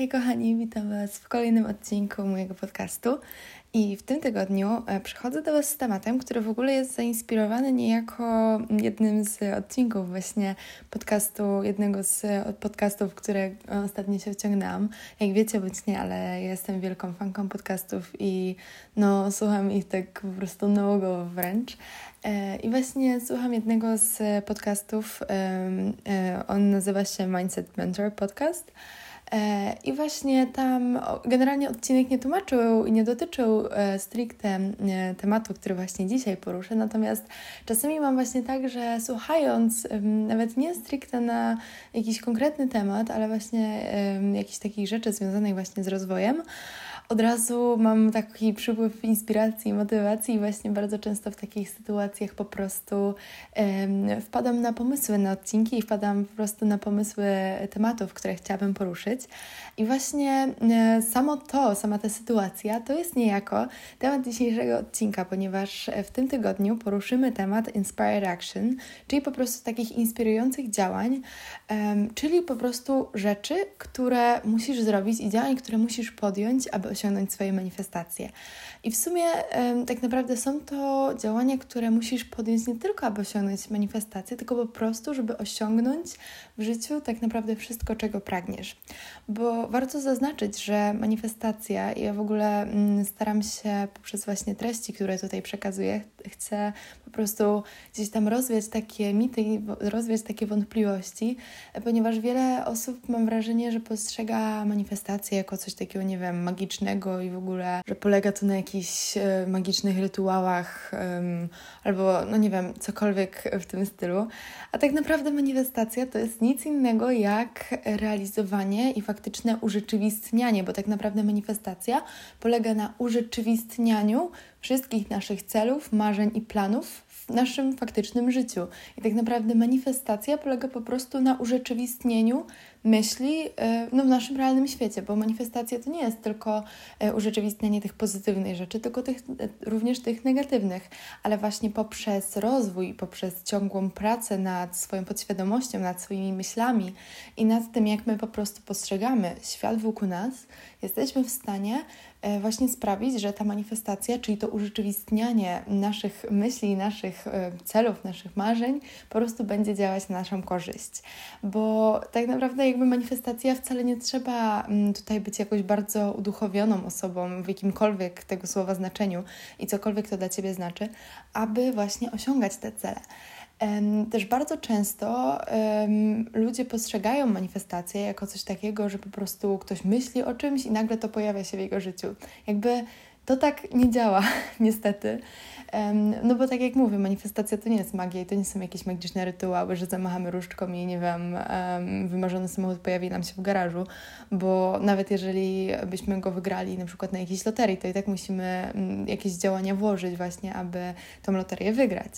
Hej kochani, witam Was w kolejnym odcinku mojego podcastu. I w tym tygodniu e, przychodzę do Was z tematem, który w ogóle jest zainspirowany niejako jednym z odcinków właśnie podcastu, jednego z podcastów, które ostatnio się wciągnęłam. Jak wiecie bądź nie, ale jestem wielką fanką podcastów i no słucham ich tak po prostu nałogowo wręcz. E, I właśnie słucham jednego z podcastów, e, on nazywa się Mindset Mentor Podcast. E, I właśnie tam generalnie odcinek nie tłumaczył i nie dotyczył e, stricte e, tematu, który właśnie dzisiaj poruszę, natomiast czasami mam właśnie tak, że słuchając nawet nie stricte na jakiś konkretny temat, ale właśnie jakichś takich rzeczy związanych właśnie z rozwojem, od razu mam taki przypływ inspiracji i motywacji i właśnie bardzo często w takich sytuacjach po prostu um, wpadam na pomysły na odcinki i wpadam po prostu na pomysły tematów, które chciałabym poruszyć. I właśnie e, samo to, sama ta sytuacja to jest niejako temat dzisiejszego odcinka, ponieważ w tym tygodniu poruszymy temat Inspired Action, czyli po prostu takich inspirujących działań, um, czyli po prostu rzeczy, które musisz zrobić i działań, które musisz podjąć, aby osiągnąć swoje manifestacje. I w sumie tak naprawdę są to działania, które musisz podjąć nie tylko, aby osiągnąć manifestację, tylko po prostu, żeby osiągnąć w życiu tak naprawdę wszystko, czego pragniesz. Bo warto zaznaczyć, że manifestacja, ja w ogóle mm, staram się poprzez właśnie treści, które tutaj przekazuję, chcę po prostu gdzieś tam rozwiać takie mity rozwiać takie wątpliwości, ponieważ wiele osób mam wrażenie, że postrzega manifestację jako coś takiego, nie wiem, magicznego i w ogóle, że polega to na jakichś e, magicznych rytuałach albo, no nie wiem, cokolwiek w tym stylu. A tak naprawdę manifestacja to jest nic innego jak realizowanie i faktyczne urzeczywistnianie, bo tak naprawdę manifestacja polega na urzeczywistnianiu wszystkich naszych celów, marzeń i planów w naszym faktycznym życiu. I tak naprawdę manifestacja polega po prostu na urzeczywistnieniu myśli e, no, w naszym realnym świecie, bo manifestacja to nie jest tylko e, urzeczywistnienie tych pozytywnych rzeczy, tylko tych, e, również tych negatywnych, ale właśnie poprzez rozwój, poprzez ciągłą pracę nad swoją podświadomością, nad swoimi myślami i nad tym, jak my po prostu postrzegamy świat wokół nas, jesteśmy w stanie właśnie sprawić, że ta manifestacja, czyli to urzeczywistnianie naszych myśli, naszych e, celów, naszych marzeń, po prostu będzie działać na naszą korzyść. Bo tak naprawdę, jakby manifestacja wcale nie trzeba mm, tutaj być jakoś bardzo uduchowioną osobą w jakimkolwiek tego słowa znaczeniu i cokolwiek to dla ciebie znaczy, aby właśnie osiągać te cele. Też bardzo często um, ludzie postrzegają manifestację jako coś takiego, że po prostu ktoś myśli o czymś i nagle to pojawia się w jego życiu. Jakby to tak nie działa, niestety. Um, no bo tak jak mówię, manifestacja to nie jest magia i to nie są jakieś magiczne rytuały, że zamachamy różdżką i nie wiem, um, wymarzony samochód pojawi nam się w garażu, bo nawet jeżeli byśmy go wygrali na przykład na jakiejś loterii, to i tak musimy um, jakieś działania włożyć właśnie, aby tą loterię wygrać.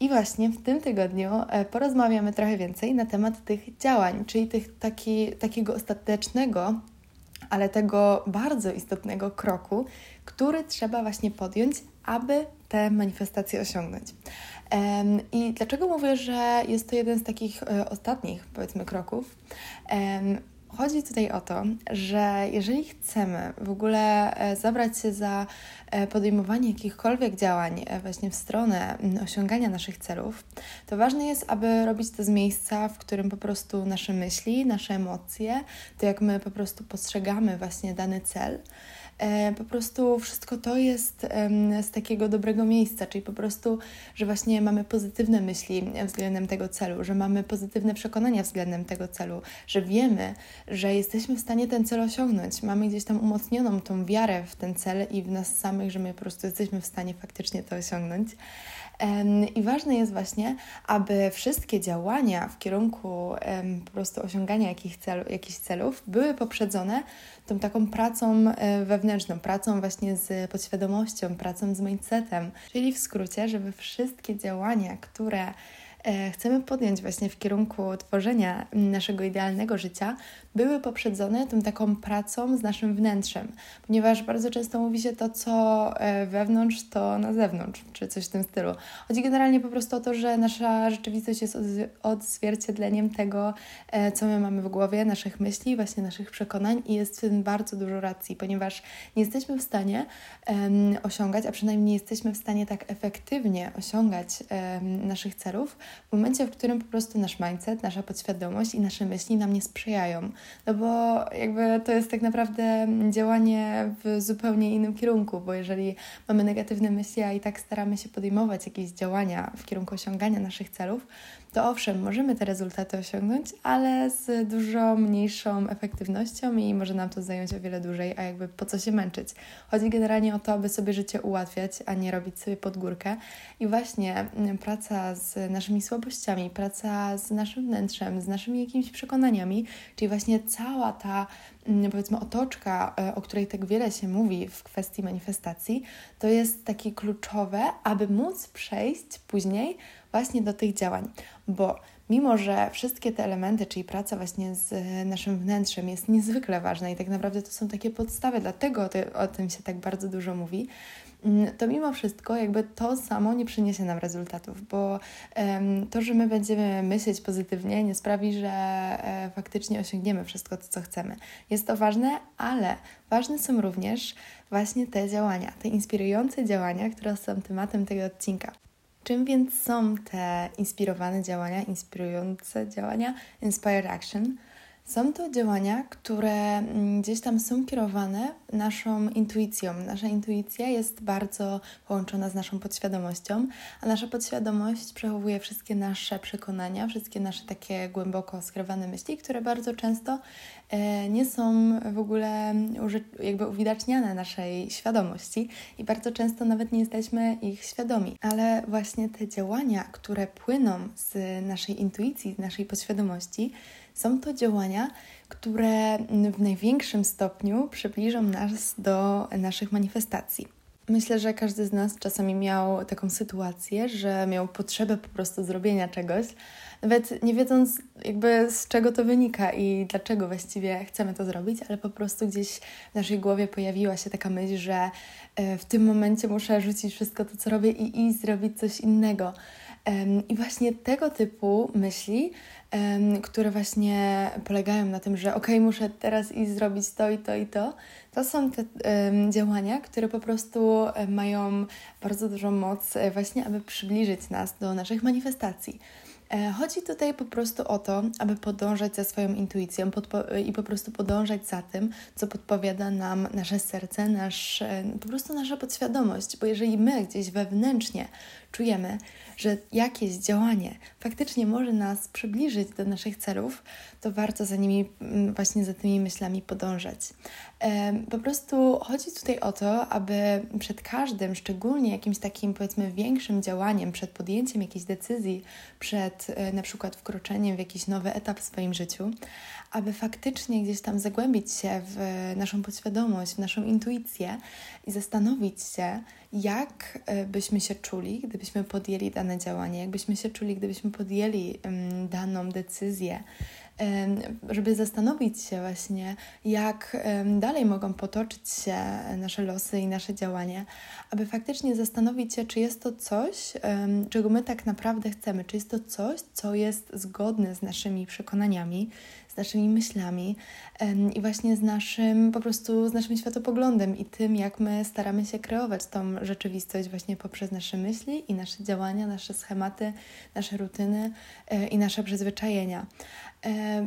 I właśnie w tym tygodniu e, porozmawiamy trochę więcej na temat tych działań, czyli tych, taki, takiego ostatecznego, ale tego bardzo istotnego kroku, który trzeba właśnie podjąć, aby te manifestacje osiągnąć. I dlaczego mówię, że jest to jeden z takich e, ostatnich, powiedzmy, kroków? Chodzi tutaj o to, że jeżeli chcemy w ogóle e, zabrać się za e, podejmowanie jakichkolwiek działań e, właśnie w stronę osiągania naszych celów, to ważne jest, aby robić to z miejsca, w którym po prostu nasze myśli, nasze emocje, to jak my po prostu postrzegamy właśnie dany cel, po prostu wszystko to jest z takiego dobrego miejsca, czyli po prostu, że właśnie mamy pozytywne myśli względem tego celu, że mamy pozytywne przekonania względem tego celu, że wiemy, że jesteśmy w stanie ten cel osiągnąć. Mamy gdzieś tam umocnioną tą wiarę w ten cel i w nas samych, że my po prostu jesteśmy w stanie faktycznie to osiągnąć. I ważne jest właśnie, aby wszystkie działania w kierunku po prostu osiągania celu, jakichś celów były poprzedzone tą taką pracą e, wewnętrzną, pracą właśnie z podświadomością, pracą z mindsetem, czyli w skrócie, żeby wszystkie działania, które chcemy podjąć właśnie w kierunku tworzenia naszego idealnego życia, były poprzedzone tą taką pracą z naszym wnętrzem, ponieważ bardzo często mówi się to, co e, wewnątrz, to na zewnątrz, czy coś w tym stylu. Chodzi generalnie po prostu o to, że nasza rzeczywistość jest odzwierciedleniem tego, e, co my mamy w głowie, naszych myśli, właśnie naszych przekonań i jest w tym bardzo dużo racji, ponieważ nie jesteśmy w stanie um, osiągać, a przynajmniej nie jesteśmy w stanie tak efektywnie osiągać um, naszych celów w momencie, w którym po prostu nasz mindset, nasza podświadomość i nasze myśli nam nie sprzyjają. No bo jakby to jest tak naprawdę działanie w zupełnie innym kierunku, bo jeżeli mamy negatywne myśli, a i tak staramy się podejmować jakieś działania w kierunku osiągania naszych celów, to owszem, możemy te rezultaty osiągnąć, ale z dużo mniejszą efektywnością i może nam to zająć o wiele dłużej, a jakby po co się męczyć. Chodzi generalnie o to, aby sobie życie ułatwiać, a nie robić sobie pod górkę. I właśnie mm, praca z naszymi słabościami, praca z naszym wnętrzem, z naszymi jakimiś przekonaniami, czyli właśnie cała ta mm, powiedzmy otoczka, e, o której tak wiele się mówi w kwestii manifestacji, to jest takie kluczowe, aby móc przejść później właśnie do tych działań, bo mimo, że wszystkie te elementy, czyli praca właśnie z naszym wnętrzem jest niezwykle ważna i tak naprawdę to są takie podstawy, dlatego o tym się tak bardzo dużo mówi, mm, to mimo wszystko jakby to samo nie przyniesie nam rezultatów, bo to, że my będziemy myśleć pozytywnie, nie sprawi, że e, faktycznie osiągniemy wszystko to, co chcemy. Jest to ważne, ale ważne są również właśnie te działania, te inspirujące działania, które są tematem tego odcinka. Czym więc są te inspirowane działania, inspirujące działania, inspired action? Są to działania, które mm, gdzieś tam są kierowane naszą intuicją. Nasza intuicja jest bardzo połączona z naszą podświadomością, a nasza podświadomość przechowuje wszystkie nasze przekonania, wszystkie nasze takie głęboko skrywane myśli, które bardzo często e, nie są w ogóle jakby uwidaczniane naszej świadomości i bardzo często nawet nie jesteśmy ich świadomi. Ale właśnie te działania, które płyną z naszej intuicji, z naszej podświadomości, są to działania, które w największym stopniu przybliżą nas do naszych manifestacji. Myślę, że każdy z nas czasami miał taką sytuację, że miał potrzebę po prostu zrobienia czegoś, nawet nie wiedząc jakby z czego to wynika i dlaczego właściwie chcemy to zrobić, ale po prostu gdzieś w naszej głowie pojawiła się taka myśl, że e, w tym momencie muszę rzucić wszystko to, co robię i iść zrobić coś innego. I właśnie tego typu myśli które właśnie polegają na tym, że ok, muszę teraz iść zrobić to i to i to, to są te działania, które po prostu mają bardzo dużą moc e, właśnie, aby przybliżyć nas do naszych manifestacji. E, chodzi tutaj po prostu o to, aby podążać za swoją intuicją i po prostu podążać za tym, co podpowiada nam nasze serce, nasz, e, po prostu nasza podświadomość, bo jeżeli my gdzieś wewnętrznie czujemy, że jakieś działanie faktycznie może nas przybliżyć do naszych celów, to warto za nimi, mm, właśnie za tymi myślami podążać. Po prostu chodzi tutaj o to, aby przed każdym, szczególnie jakimś takim powiedzmy większym działaniem, przed podjęciem jakiejś decyzji, przed e, na przykład wkroczeniem w jakiś nowy etap w swoim życiu, aby faktycznie gdzieś tam zagłębić się w naszą podświadomość, w naszą intuicję i zastanowić się, jak e, byśmy się czuli, gdybyśmy podjęli dane działanie, jak byśmy się czuli, gdybyśmy podjęli daną decyzję, żeby zastanowić się właśnie, jak dalej mogą potoczyć się nasze losy i nasze działania, aby faktycznie zastanowić się, czy jest to coś, czego my tak naprawdę chcemy, czy jest to coś, co jest zgodne z naszymi przekonaniami, naszymi myślami i właśnie z naszym, po prostu z naszym światopoglądem i tym, jak my staramy się kreować tą rzeczywistość właśnie poprzez nasze myśli i nasze działania, nasze schematy, nasze rutyny e, i nasze przyzwyczajenia.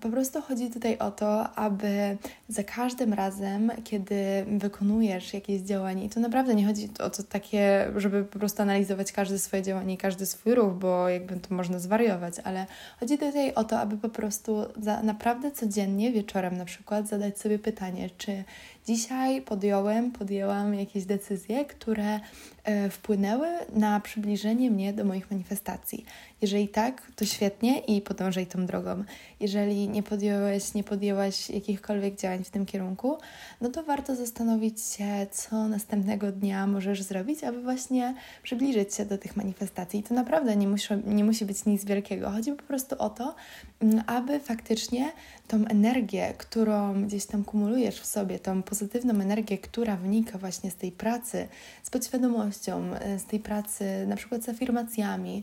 Po prostu chodzi tutaj o to, aby za każdym razem, kiedy wykonujesz jakieś działanie, i to naprawdę nie chodzi o to takie, żeby po prostu analizować każde swoje działanie i każdy swój ruch, bo jakby to można zwariować, ale chodzi tutaj o to, aby po prostu za, naprawdę codziennie, wieczorem na przykład, zadać sobie pytanie, czy dzisiaj podjąłem, podjęłam jakieś decyzje, które e, wpłynęły na przybliżenie mnie do moich manifestacji. Jeżeli tak, to świetnie i podążaj tą drogą. Jeżeli nie podjąłeś, nie podjęłaś jakichkolwiek działań w tym kierunku, no to warto zastanowić się, co następnego dnia możesz zrobić, aby właśnie przybliżyć się do tych manifestacji. I to naprawdę nie musi, nie musi być nic wielkiego. Chodzi po prostu o to, mm, aby faktycznie tą energię, którą gdzieś tam kumulujesz w sobie, tą pozytywną energię, która wynika właśnie z tej pracy, z podświadomością, e, z tej pracy na przykład z afirmacjami,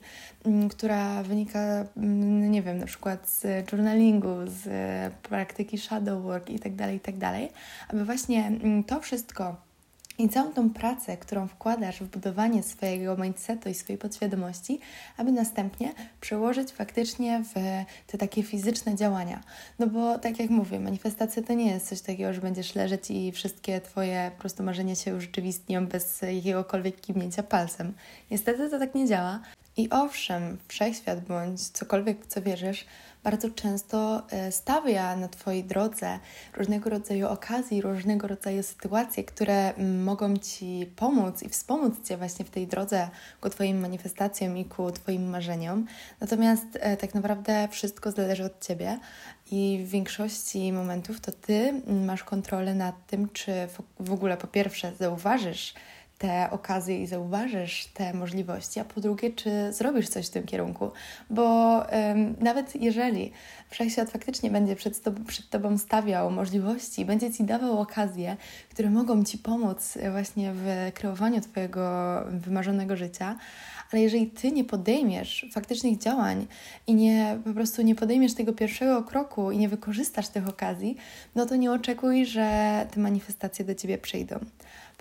która wynika, nie wiem, na przykład z journalingu, z praktyki shadow work itd., tak itd., tak aby właśnie to wszystko i całą tą pracę, którą wkładasz w budowanie swojego mindsetu i swojej podświadomości, aby następnie przełożyć faktycznie w te takie fizyczne działania. No bo tak jak mówię, manifestacja to nie jest coś takiego, że będziesz leżeć i wszystkie Twoje po prostu marzenia się urzeczywistnią bez jakiegokolwiek kiwnięcia palcem. Niestety to tak nie działa. I owszem, wszechświat bądź cokolwiek w co wierzysz, bardzo często e, stawia na Twojej drodze różnego rodzaju okazji, różnego rodzaju sytuacje, które mm, mogą Ci pomóc i wspomóc Cię właśnie w tej drodze ku Twoim manifestacjom i ku Twoim marzeniom. Natomiast e, tak naprawdę wszystko zależy od Ciebie i w większości momentów to Ty mm, masz kontrolę nad tym, czy w ogóle po pierwsze zauważysz, te okazje i zauważysz te możliwości, a po drugie, czy zrobisz coś w tym kierunku, bo um, nawet jeżeli wszechświat faktycznie będzie przed, to, przed Tobą stawiał możliwości, będzie Ci dawał okazje, które mogą Ci pomóc właśnie w kreowaniu Twojego wymarzonego życia, ale jeżeli Ty nie podejmiesz faktycznych działań i nie po prostu nie podejmiesz tego pierwszego kroku i nie wykorzystasz tych okazji, no to nie oczekuj, że te manifestacje do Ciebie przyjdą.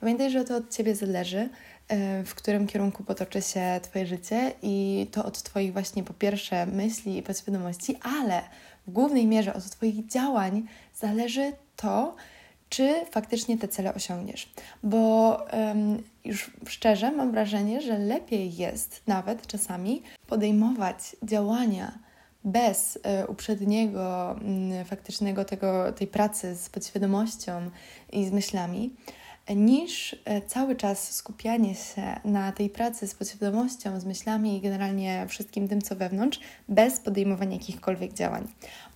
Pamiętaj, że to od Ciebie zależy, e, w którym kierunku potoczy się Twoje życie i to od Twoich właśnie po pierwsze myśli i podświadomości, ale w głównej mierze od Twoich działań zależy to, czy faktycznie te cele osiągniesz. Bo um, już szczerze mam wrażenie, że lepiej jest nawet czasami podejmować działania bez y, uprzedniego, y, faktycznego tego, tej pracy z podświadomością i z myślami, niż e, cały czas skupianie się na tej pracy z podświadomością, z myślami i generalnie wszystkim tym, co wewnątrz, bez podejmowania jakichkolwiek działań.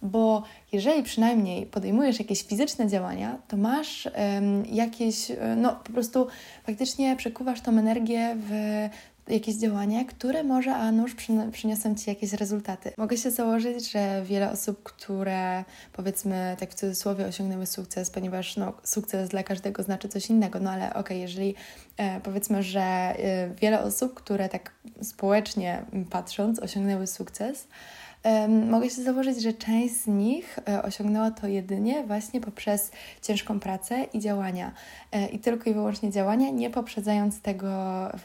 Bo jeżeli przynajmniej podejmujesz jakieś fizyczne działania, to masz um, jakieś, e, no po prostu faktycznie przekuwasz tą energię w jakieś działania, które może a nuż przyniosą Ci jakieś rezultaty. Mogę się założyć, że wiele osób, które powiedzmy tak w cudzysłowie osiągnęły sukces, ponieważ no, sukces dla każdego znaczy coś innego, no ale okej, okay, jeżeli e, powiedzmy, że e, wiele osób, które tak społecznie patrząc osiągnęły sukces, mogę się założyć, że część z nich e, osiągnęła to jedynie właśnie poprzez ciężką pracę i działania. E, I tylko i wyłącznie działania, nie poprzedzając tego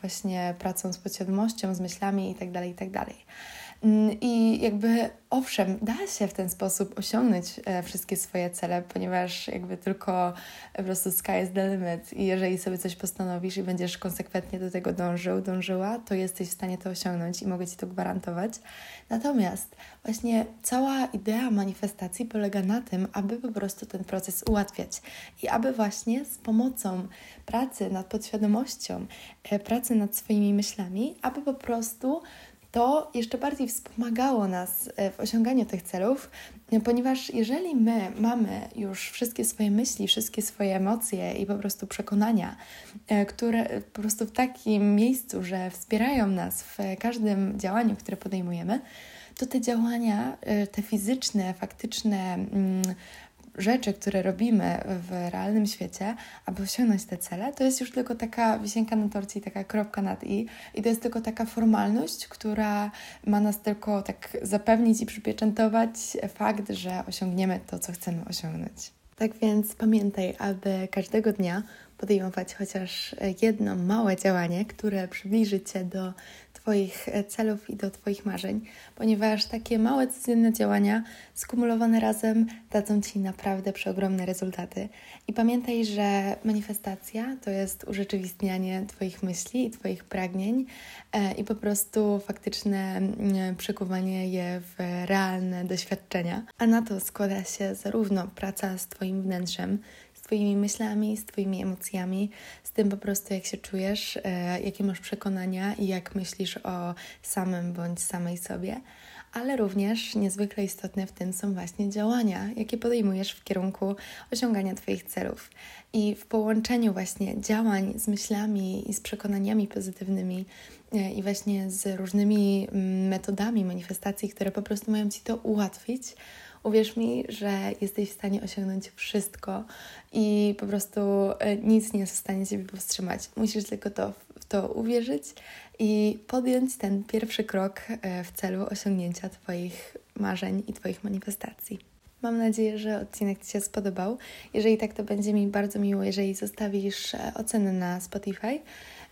właśnie pracą z podświadomością, z myślami itd., tak itd. Mm, I jakby owszem, da się w ten sposób osiągnąć e, wszystkie swoje cele, ponieważ jakby tylko po prostu sky is the limit i jeżeli sobie coś postanowisz i będziesz konsekwentnie do tego dążył, dążyła, to jesteś w stanie to osiągnąć i mogę Ci to gwarantować. Natomiast właśnie cała idea manifestacji polega na tym, aby po prostu ten proces ułatwiać i aby właśnie z pomocą pracy nad podświadomością, e, pracy nad swoimi myślami, aby po prostu to jeszcze bardziej wspomagało nas e, w osiąganiu tych celów, ponieważ jeżeli my mamy już wszystkie swoje myśli, wszystkie swoje emocje i po prostu przekonania, e, które po prostu w takim miejscu, że wspierają nas w każdym działaniu, które podejmujemy, to te działania, e, te fizyczne, faktyczne, mm, rzeczy, które robimy w realnym świecie, aby osiągnąć te cele, to jest już tylko taka wisienka na torcie i taka kropka nad i. I to jest tylko taka formalność, która ma nas tylko tak zapewnić i przypieczętować fakt, że osiągniemy to, co chcemy osiągnąć. Tak więc pamiętaj, aby każdego dnia podejmować chociaż jedno małe działanie, które przybliży Cię do Twoich e, celów i do Twoich marzeń, ponieważ takie małe, codzienne działania skumulowane razem dadzą Ci naprawdę przeogromne rezultaty. I pamiętaj, że manifestacja to jest urzeczywistnianie Twoich myśli i Twoich pragnień e, i po prostu faktyczne przekuwanie je w realne doświadczenia. A na to składa się zarówno praca z Twoim wnętrzem, Twoimi myślami, z Twoimi emocjami, z tym po prostu, jak się czujesz, e, jakie masz przekonania i jak myślisz o samym bądź samej sobie ale również niezwykle istotne w tym są właśnie działania, jakie podejmujesz w kierunku osiągania Twoich celów. I w połączeniu właśnie działań z myślami i z przekonaniami pozytywnymi e, i właśnie z różnymi mm, metodami manifestacji, które po prostu mają Ci to ułatwić, uwierz mi, że jesteś w stanie osiągnąć wszystko i po prostu e, nic nie jest w stanie Ciebie powstrzymać. Musisz tylko to, w to uwierzyć i podjąć ten pierwszy krok e, w celu osiągnięcia Twoich marzeń i Twoich manifestacji. Mam nadzieję, że odcinek Ci się spodobał. Jeżeli tak, to będzie mi bardzo miło, jeżeli zostawisz e, ocenę na Spotify.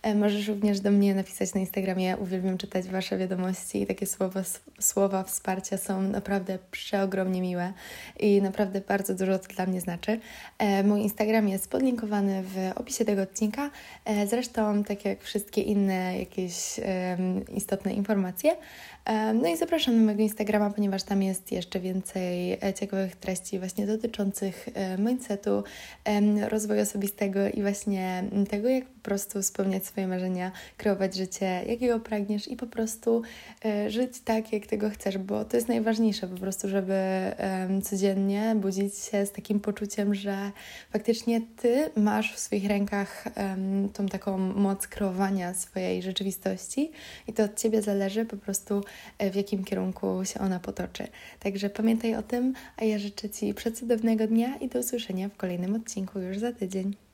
E, możesz również do mnie napisać na Instagramie. Uwielbiam czytać Wasze wiadomości i takie słowa, słowa wsparcia są naprawdę przeogromnie miłe i naprawdę bardzo dużo to dla mnie znaczy. E, mój Instagram jest podlinkowany w opisie tego odcinka. Zresztą, tak jak wszystkie inne jakieś istotne informacje. No i zapraszam na mojego Instagrama, ponieważ tam jest jeszcze więcej ciekawych treści właśnie dotyczących mindsetu, rozwoju osobistego i właśnie tego, jak po prostu spełniać swoje marzenia, kreować życie, jakiego pragniesz i po prostu e, żyć tak, jak tego chcesz, bo to jest najważniejsze po prostu, żeby codziennie budzić się z takim poczuciem, że faktycznie Ty masz w swoich rękach tą taką moc kreowania swojej rzeczywistości i to od Ciebie zależy po prostu e, w jakim kierunku się ona potoczy. Także pamiętaj o tym, a ja życzę Ci przecudownego dnia i do usłyszenia w kolejnym odcinku już za tydzień.